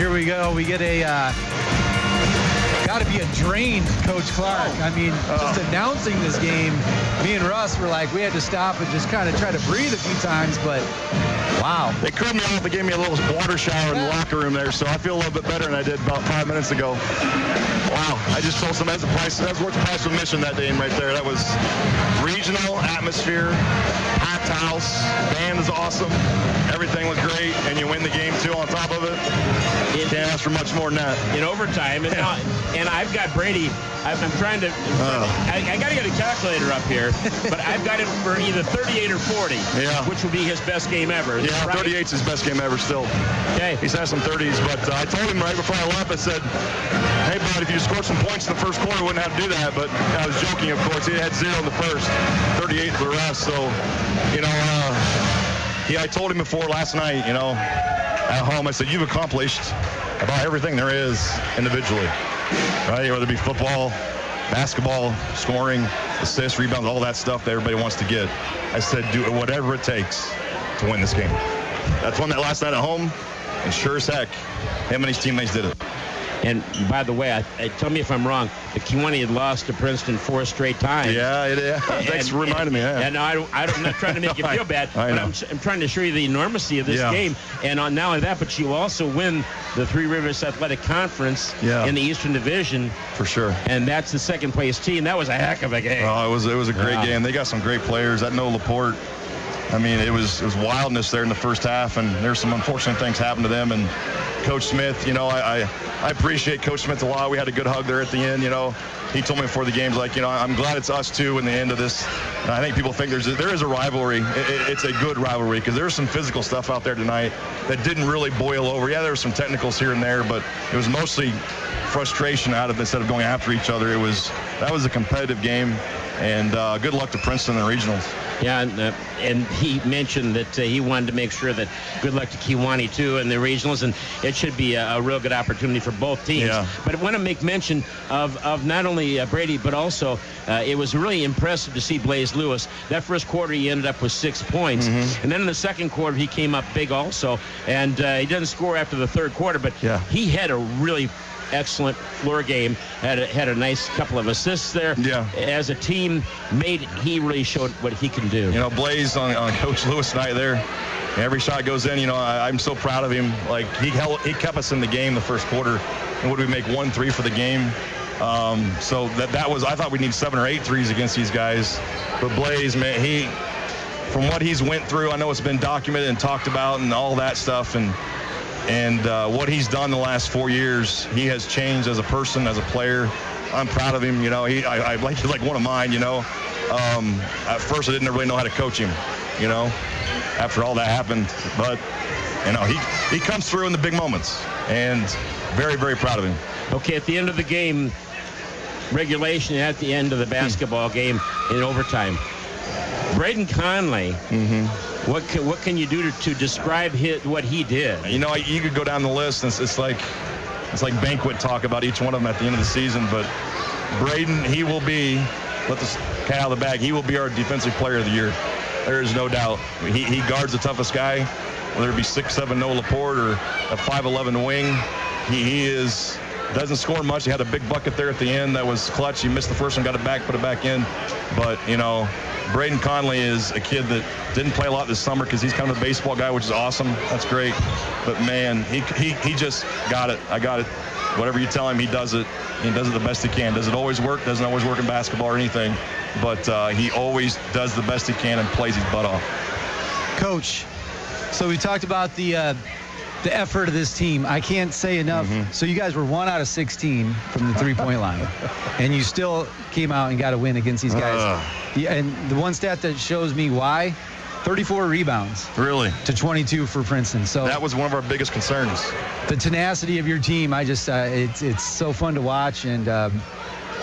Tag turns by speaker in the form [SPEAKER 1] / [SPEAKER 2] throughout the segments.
[SPEAKER 1] here we go. We get a. Uh, Got to be a drain, Coach Clark. I mean, just announcing this game, me and Russ were like, we had to stop and just kind of try to breathe a few times, but wow.
[SPEAKER 2] They cooled me off. They gave me a little water shower in the locker room there, so I feel a little bit better than I did about five minutes ago. Wow, I just told some that's a price. That's worth the price of admission that game right there. That was regional atmosphere, house, band is awesome, everything was great, and you win the game too on top of it. You can't ask for much more than that.
[SPEAKER 3] in overtime. And, now, and I've got Brady. I'm, I'm trying to. I, I got to get a calculator up here, but I've got him for either 38 or 40,
[SPEAKER 2] Yeah.
[SPEAKER 3] which will be his best game ever.
[SPEAKER 2] Yeah,
[SPEAKER 3] Right?
[SPEAKER 2] 38's his best game ever still.
[SPEAKER 3] Okay.
[SPEAKER 2] He's had some 30s, but uh, I told him right before I left, I said, hey, bud, if you scored some points in the first quarter, you wouldn't have to do that. But I was joking, of course. He had zero in the first, 38 for the rest. So, you know, uh, yeah, I told him before last night, you know, at home, I said, you've accomplished about everything there is individually, right? Whether it be football, basketball, scoring, assists, rebounds, all that stuff that everybody wants to get. I said, do whatever it takes to win this game. That's one that last night at home, and sure as heck, him and his teammates did it.
[SPEAKER 3] And by the way, I, I, tell me if I'm wrong. The Kewanee had lost to Princeton four straight times.
[SPEAKER 2] Yeah, it is. Thanks for reminding me. Yeah.
[SPEAKER 3] And I, don't- I don't, I'm not trying to make you feel bad,
[SPEAKER 2] I
[SPEAKER 3] but. I'm, I'm trying to show you the enormity of this
[SPEAKER 2] Yeah.
[SPEAKER 3] game. And on not only that, but you also win the Three Rivers Athletic Conference
[SPEAKER 2] Yeah.
[SPEAKER 3] in the Eastern Division,
[SPEAKER 2] for sure.
[SPEAKER 3] and that's the second place team. That was a heck of a game.
[SPEAKER 2] Oh, it was it was a great
[SPEAKER 3] Yeah.
[SPEAKER 2] game. They got some great players. That Noah Laporte. I mean, it was it was wildness there in the first half, and there's some unfortunate things happened to them. And Coach Smith, you know, I, I I appreciate Coach Smith a lot. We had a good hug there at the end. You know, he told me before the game's like, you know, I'm glad it's us two in the end of this. And I think people think there's a, there is a rivalry. It, it- it's a good rivalry because there's some physical stuff out there tonight that didn't really boil over. Yeah, there were some technicals here and there, but it was mostly frustration out of instead of going after each other. It was that was a competitive game, and uh, good luck to Princeton in the regionals.
[SPEAKER 3] Yeah, and, uh, and he mentioned that uh, he wanted to make sure that good luck to Kewanee too in the regionals, and it should be a, a real good opportunity for both teams.
[SPEAKER 2] Yeah.
[SPEAKER 3] But I want to make mention of, of not only uh, Brady, but also uh, it was really impressive to see Blaze Lewis. That first quarter, he ended up with six points,
[SPEAKER 2] Mm-hmm.
[SPEAKER 3] and then in the second quarter, he came up big also, and uh, he didn't score after the third quarter, but
[SPEAKER 2] Yeah.
[SPEAKER 3] he had a really excellent floor game. Had a, had a nice couple of assists there.
[SPEAKER 2] Yeah.
[SPEAKER 3] As a team, made he really showed what he can do.
[SPEAKER 2] You know, Blaze on, on Coach Lewis tonight there. Every shot goes in. You know, I, I'm so proud of him. Like he held, he kept us in the game the first quarter. And would we make one three for the game? Um, so that that was. I thought we would need seven or eight threes against these guys. But Blaze, man, he from what he's went through, I know it's been documented and talked about and all that stuff, and and uh, what he's done the last four years, he has changed as a person, as a player. I'm proud of him. You know, he I, I like he's like one of mine. You know, um, at first I didn't really know how to coach him. You know, after all that happened, but you know he he comes through in the big moments, and very very proud of him.
[SPEAKER 3] Okay, at the end of the game, regulation at the end of the basketball game in overtime, Braden Conley. What can, what can you do to, to describe his, what he did?
[SPEAKER 2] You know, you could go down the list, and it's, it's like it's like banquet talk about each one of them at the end of the season. But Braden, he will be. Let the cat out of the bag. He will be our defensive player of the year. There is no doubt. He, he guards the toughest guy, whether it be six seven Noah Laporte or a five eleven wing. He, he is doesn't score much. He had a big bucket there at the end that was clutch. He missed the first one, got it back, put it back in. But you know, Braden Conley is a kid that didn't play a lot this summer because he's kind of a baseball guy, which is awesome. That's great. But man, he, he, he just got it. I got it. Whatever you tell him, he does it. He does it the best he can. Does it always work? Doesn't always work in basketball or anything. But uh, he always does the best he can and plays his butt off.
[SPEAKER 1] Coach, so we talked about the uh, the effort of this team. I can't say enough.
[SPEAKER 2] Mm-hmm.
[SPEAKER 1] So you guys were one out of 16 from the three-point line, and you still came out and got a win against these guys.
[SPEAKER 2] Ugh.
[SPEAKER 1] Yeah, and the one stat that shows me why: 34 rebounds
[SPEAKER 2] Really?
[SPEAKER 1] to 22 for Princeton. So
[SPEAKER 2] That was one of our biggest concerns.
[SPEAKER 1] the tenacity of your team, I just uh, it's it's so fun to watch, and um,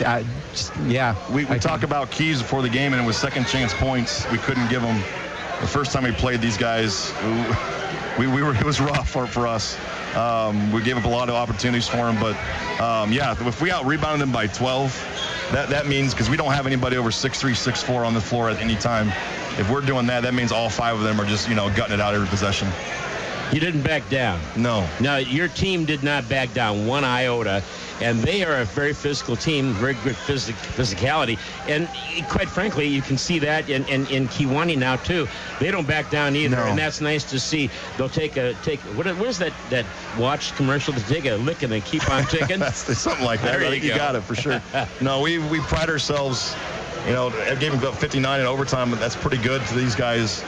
[SPEAKER 1] I just, yeah,
[SPEAKER 2] We, we talk about keys before the game, and it was second chance points. We couldn't give them. The first time we played these guys, we, we were it was rough for, for us. Um, we gave up a lot of opportunities for them, but um, yeah, if we out rebounded them by 12, that that means because we don't have anybody over 6'3", 6'4", on the floor at any time. If we're doing that, that means all five of them are just you know gutting it out every possession.
[SPEAKER 3] You didn't back down.
[SPEAKER 2] No.
[SPEAKER 3] Now, your team did not back down one iota, and they are a very physical team, very good physic, physicality. And quite frankly, you can see that in, in, in Kewanee now, too. They don't back down either,
[SPEAKER 2] No.
[SPEAKER 3] and that's nice to see. They'll take a, take, what, what is that, that watch commercial to take a lick and then keep on ticking?
[SPEAKER 2] That's something like that.
[SPEAKER 3] There
[SPEAKER 2] I
[SPEAKER 3] you
[SPEAKER 2] think you,
[SPEAKER 3] go.
[SPEAKER 2] got it for sure. no, we we pride ourselves. You know, I gave them about 59 in overtime, but that's pretty good to these guys.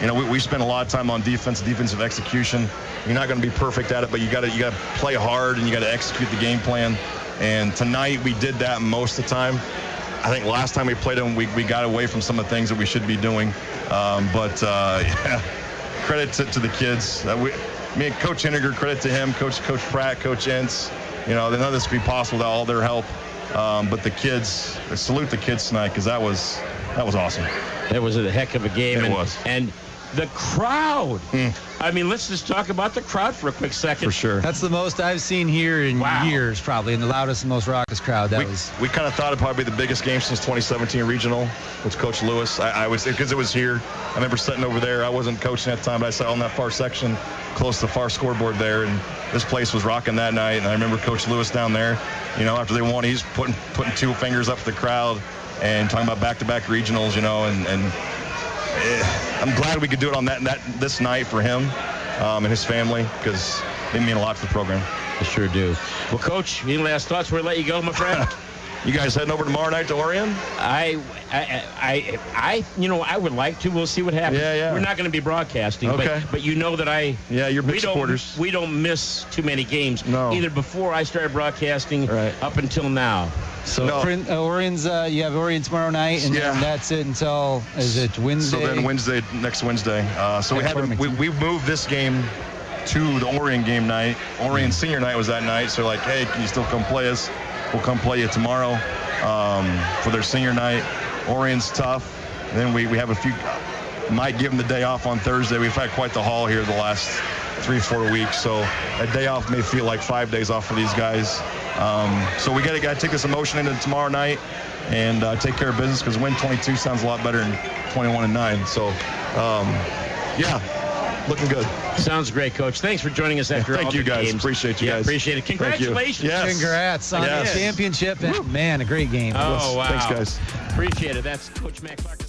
[SPEAKER 2] You know, we, we spend a lot of time on defense, defensive execution. You're not going to be perfect at it, but you got to you got to play hard and you got to execute the game plan. And tonight we did that most of the time. I think last time we played them, we, we got away from some of the things that we should be doing. Um, but uh, yeah, credit to, to the kids. Uh, we, me and Coach Henniger, credit to him, Coach Coach Pratt, Coach Ince. You know, none of this would be possible without all their help. Um, but the kids, I salute the kids tonight because that was that was awesome.
[SPEAKER 3] That was a heck of a game.
[SPEAKER 2] It
[SPEAKER 3] and,
[SPEAKER 2] was.
[SPEAKER 3] And the crowd. Hmm. I mean, let's just talk about the crowd for a quick second.
[SPEAKER 2] For sure.
[SPEAKER 1] That's the most I've seen here in
[SPEAKER 3] Wow.
[SPEAKER 1] years, probably, and the loudest and most raucous crowd. That
[SPEAKER 2] we,
[SPEAKER 1] was.
[SPEAKER 2] we kind of thought it'd probably be the biggest game since 2017 regional with Coach Lewis. I, I was because it was here. I remember sitting over there. I wasn't coaching at the time, but I sat on that far section, close to the far scoreboard there, and this place was rocking that night. And I remember Coach Lewis down there. You know, after they won, he's putting putting two fingers up to the crowd and talking about back-to-back regionals. You know, and and eh, I'm glad we could do it on that that this night for him um, and his family because they mean a lot to the program.
[SPEAKER 3] I sure do. Well, Coach, any last thoughts we let you go, my friend?
[SPEAKER 2] You guys heading over tomorrow night to Orion?
[SPEAKER 3] I, I, I, I, you know, I would like to. We'll see what happens.
[SPEAKER 2] Yeah, yeah.
[SPEAKER 3] We're not going to be broadcasting,
[SPEAKER 2] Okay.
[SPEAKER 3] but, but you know that I.
[SPEAKER 2] Yeah, you're big
[SPEAKER 3] we don't,
[SPEAKER 2] supporters.
[SPEAKER 3] We don't miss too many games.
[SPEAKER 2] No.
[SPEAKER 3] Either before I started broadcasting,
[SPEAKER 2] Right.
[SPEAKER 3] up until now.
[SPEAKER 1] So
[SPEAKER 2] No.
[SPEAKER 1] Prin- uh, Orion's, uh, you have Orion tomorrow night, and
[SPEAKER 2] Yeah.
[SPEAKER 1] then that's it until is it Wednesday?
[SPEAKER 2] So then Wednesday, next Wednesday. Uh, so we
[SPEAKER 1] At
[SPEAKER 2] had to, we, we moved this game to the Orion game night. Orion senior night was that night. So like, hey, can you still come play us? We'll come play you tomorrow um, for their senior night. Orion's tough. Then we, we have a few, might give them the day off on Thursday. We've had quite the haul here the last three, four weeks. So a day off may feel like five days off for these guys. Um, so we got to got to take this emotion into tomorrow night and uh, take care of business because win 22 sounds a lot better than 21 and 9. So, um, yeah, looking good.
[SPEAKER 3] Sounds great, Coach. Thanks for joining us after all.
[SPEAKER 2] Thank
[SPEAKER 3] all
[SPEAKER 2] you,
[SPEAKER 3] the
[SPEAKER 2] guys.
[SPEAKER 3] games.
[SPEAKER 2] Appreciate you
[SPEAKER 3] yeah,
[SPEAKER 2] guys.
[SPEAKER 3] Appreciate it. Congratulations.
[SPEAKER 2] Yes.
[SPEAKER 1] Congrats on
[SPEAKER 2] Yes.
[SPEAKER 1] the championship, and man, a great game.
[SPEAKER 3] Oh, wow.
[SPEAKER 2] Thanks, guys.
[SPEAKER 3] Appreciate it. That's Coach Matt Clark.